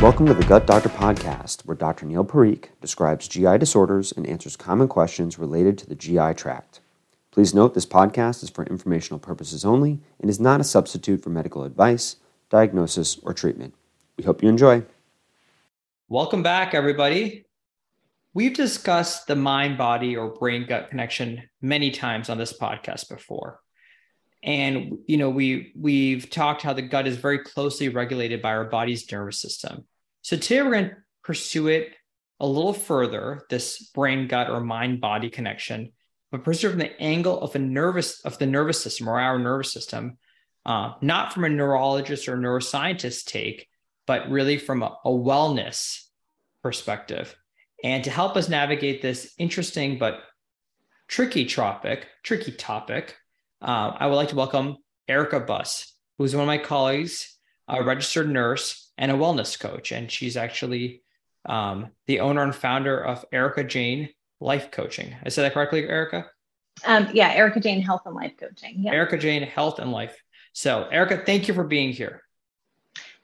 Welcome to the Gut Doctor Podcast, where Dr. Neil Parikh describes GI disorders and answers common questions related to the GI tract. Please note this podcast is for informational purposes only and is not a substitute for medical advice, diagnosis, or treatment. We hope you enjoy. Welcome back, everybody. We've discussed the mind body or brain gut connection many times on this podcast before. And you know, we we've talked how the gut is very closely regulated by our body's nervous system. So today we're going to pursue it a little further, this brain gut or mind body connection, but pursue from the angle of a nervous of the nervous system or our nervous system, uh, not from a neurologist or neuroscientist take, but really from a, a wellness perspective. And to help us navigate this interesting but tricky topic, tricky topic, uh, I would like to welcome Erica Buss, who's one of my colleagues, a registered nurse and a wellness coach. And she's actually um, the owner and founder of Erica Jane Life Coaching. I said that correctly, Erica? Um, yeah, Erica Jane Health and Life Coaching. Yep. Erica Jane Health and Life. So, Erica, thank you for being here.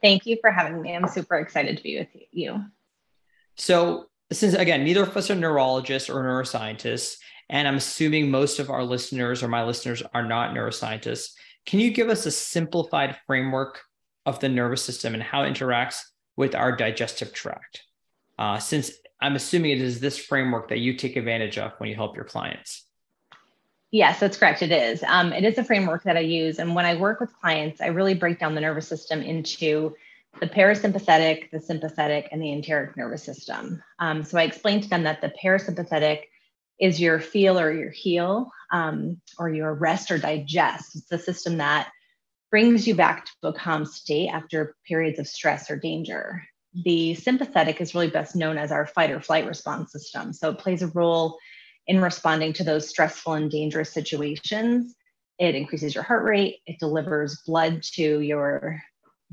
Thank you for having me. I'm super excited to be with you. So, since again, neither of us are neurologists or neuroscientists, and I'm assuming most of our listeners or my listeners are not neuroscientists, can you give us a simplified framework of the nervous system and how it interacts with our digestive tract. Uh, since I'm assuming it is this framework that you take advantage of when you help your clients. Yes, that's correct. It is. Um, it is a framework that I use. And when I work with clients, I really break down the nervous system into the parasympathetic, the sympathetic, and the enteric nervous system. Um, so I explain to them that the parasympathetic is your feel or your heal, um, or your rest or digest. It's the system that brings you back to a calm state after periods of stress or danger. The sympathetic is really best known as our fight or flight response system. So it plays a role in responding to those stressful and dangerous situations. It increases your heart rate, it delivers blood to your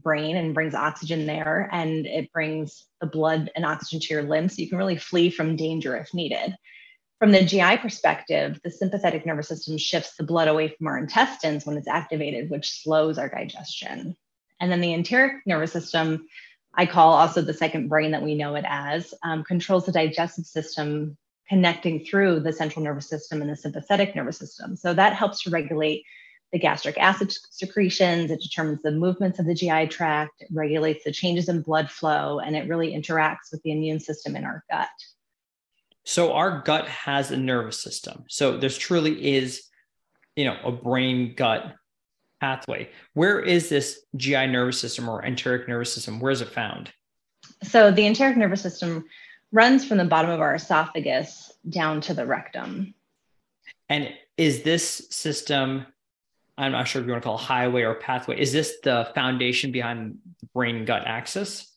brain and brings oxygen there, and it brings the blood and oxygen to your limbs so you can really flee from danger if needed. From the GI perspective, the sympathetic nervous system shifts the blood away from our intestines when it's activated, which slows our digestion. And then the enteric nervous system, I call also the second brain that we know it as, um, controls the digestive system connecting through the central nervous system and the sympathetic nervous system. So that helps to regulate the gastric acid secretions, it determines the movements of the GI tract, it regulates the changes in blood flow, and it really interacts with the immune system in our gut. So our gut has a nervous system. So there's truly is, you know, a brain gut pathway. Where is this GI nervous system or enteric nervous system? Where is it found? So the enteric nervous system runs from the bottom of our esophagus down to the rectum. And is this system, I'm not sure if you want to call highway or pathway, is this the foundation behind the brain gut axis?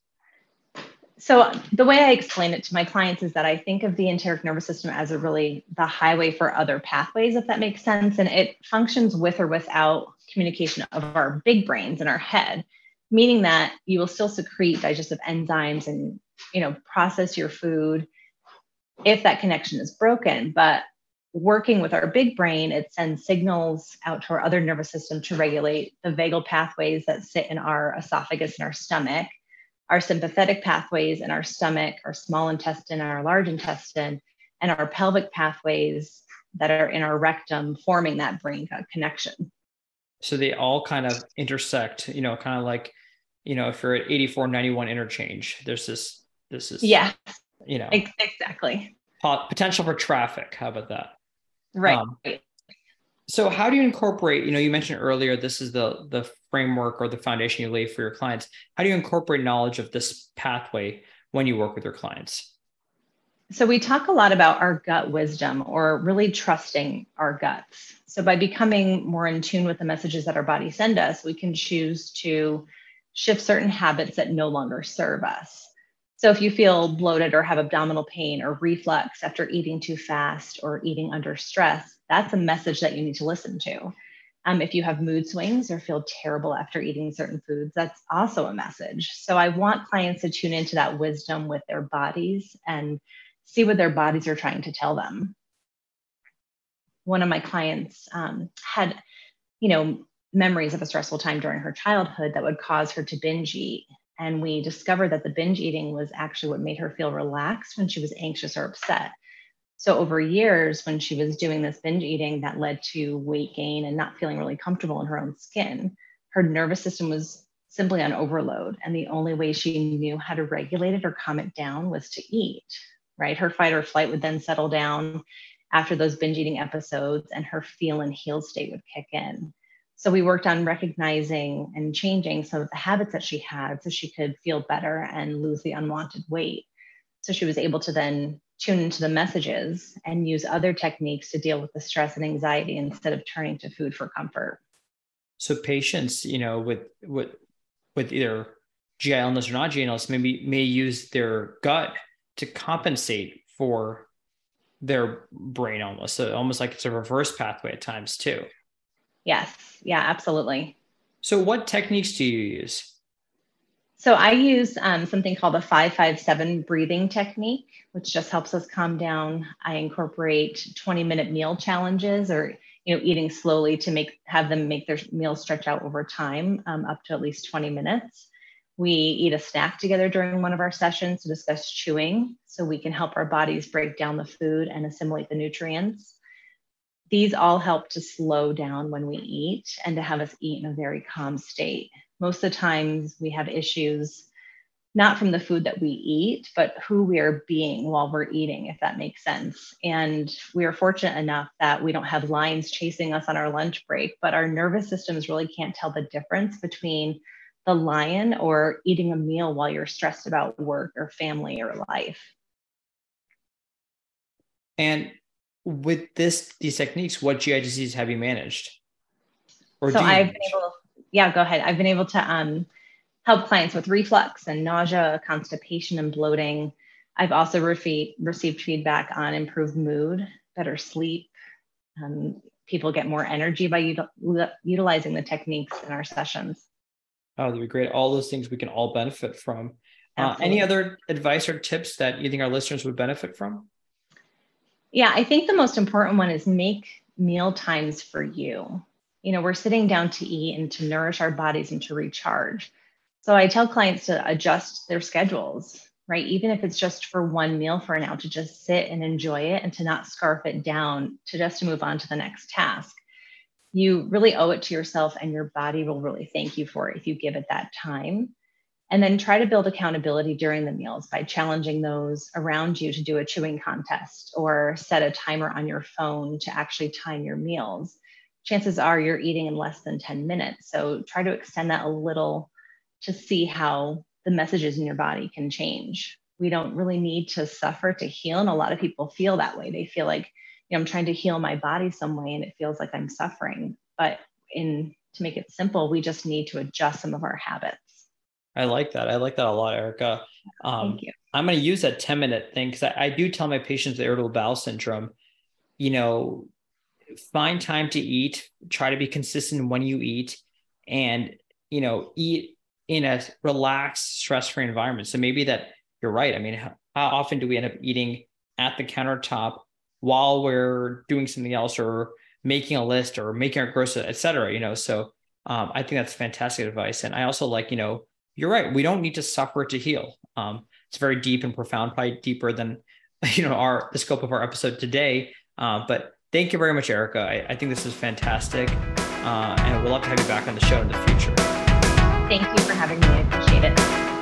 So the way I explain it to my clients is that I think of the enteric nervous system as a really the highway for other pathways, if that makes sense. And it functions with or without communication of our big brains in our head, meaning that you will still secrete digestive enzymes and you know process your food if that connection is broken. But working with our big brain, it sends signals out to our other nervous system to regulate the vagal pathways that sit in our esophagus and our stomach our sympathetic pathways in our stomach, our small intestine, our large intestine, and our pelvic pathways that are in our rectum forming that brain gut connection. So they all kind of intersect, you know, kind of like, you know, if you're at 8491 interchange, there's this, this is, yeah, you know, exactly. Potential for traffic. How about that? Right. Um, so how do you incorporate you know you mentioned earlier this is the the framework or the foundation you lay for your clients. How do you incorporate knowledge of this pathway when you work with your clients? So we talk a lot about our gut wisdom or really trusting our guts. So by becoming more in tune with the messages that our body send us we can choose to shift certain habits that no longer serve us so if you feel bloated or have abdominal pain or reflux after eating too fast or eating under stress that's a message that you need to listen to. Um, if you have mood swings or feel terrible after eating certain foods, that's also a message. So I want clients to tune into that wisdom with their bodies and see what their bodies are trying to tell them. One of my clients um, had, you know, memories of a stressful time during her childhood that would cause her to binge eat. And we discovered that the binge eating was actually what made her feel relaxed when she was anxious or upset. So, over years, when she was doing this binge eating, that led to weight gain and not feeling really comfortable in her own skin. Her nervous system was simply on overload. And the only way she knew how to regulate it or calm it down was to eat, right? Her fight or flight would then settle down after those binge eating episodes, and her feel and heal state would kick in. So we worked on recognizing and changing some of the habits that she had so she could feel better and lose the unwanted weight. So she was able to then tune into the messages and use other techniques to deal with the stress and anxiety instead of turning to food for comfort. So patients, you know, with with with either GI illness or not GI illness, maybe may use their gut to compensate for their brain illness. So almost like it's a reverse pathway at times too. Yes. Yeah, absolutely. So what techniques do you use? So I use um, something called a 557 breathing technique, which just helps us calm down. I incorporate 20 minute meal challenges or you know eating slowly to make have them make their meals stretch out over time um, up to at least 20 minutes. We eat a snack together during one of our sessions to discuss chewing so we can help our bodies break down the food and assimilate the nutrients. These all help to slow down when we eat and to have us eat in a very calm state most of the times we have issues not from the food that we eat, but who we are being while we're eating, if that makes sense. And we are fortunate enough that we don't have lions chasing us on our lunch break, but our nervous systems really can't tell the difference between the lion or eating a meal while you're stressed about work or family or life. And with this these techniques, what GI disease have you managed? Or so I've been able yeah, go ahead. I've been able to um, help clients with reflux and nausea, constipation, and bloating. I've also re- received feedback on improved mood, better sleep. Um, people get more energy by util- utilizing the techniques in our sessions. Oh, that'd be great. All those things we can all benefit from. Uh, any other advice or tips that you think our listeners would benefit from? Yeah, I think the most important one is make meal times for you you know, we're sitting down to eat and to nourish our bodies and to recharge. So I tell clients to adjust their schedules, right? Even if it's just for one meal for now, to just sit and enjoy it and to not scarf it down, to just to move on to the next task. You really owe it to yourself, and your body will really thank you for it if you give it that time. And then try to build accountability during the meals by challenging those around you to do a chewing contest or set a timer on your phone to actually time your meals chances are you're eating in less than 10 minutes. So try to extend that a little to see how the messages in your body can change. We don't really need to suffer to heal. And a lot of people feel that way. They feel like, you know, I'm trying to heal my body some way and it feels like I'm suffering. But in to make it simple, we just need to adjust some of our habits. I like that. I like that a lot, Erica. Um, Thank you. I'm going to use that 10 minute thing because I, I do tell my patients with irritable bowel syndrome, you know, find time to eat try to be consistent when you eat and you know eat in a relaxed stress-free environment so maybe that you're right i mean how, how often do we end up eating at the countertop while we're doing something else or making a list or making our groceries et cetera you know so um, i think that's fantastic advice and i also like you know you're right we don't need to suffer to heal um, it's very deep and profound probably deeper than you know our the scope of our episode today uh, but thank you very much, Erica. I, I think this is fantastic. Uh, and we'd love to have you back on the show in the future. Thank you for having me. I appreciate it.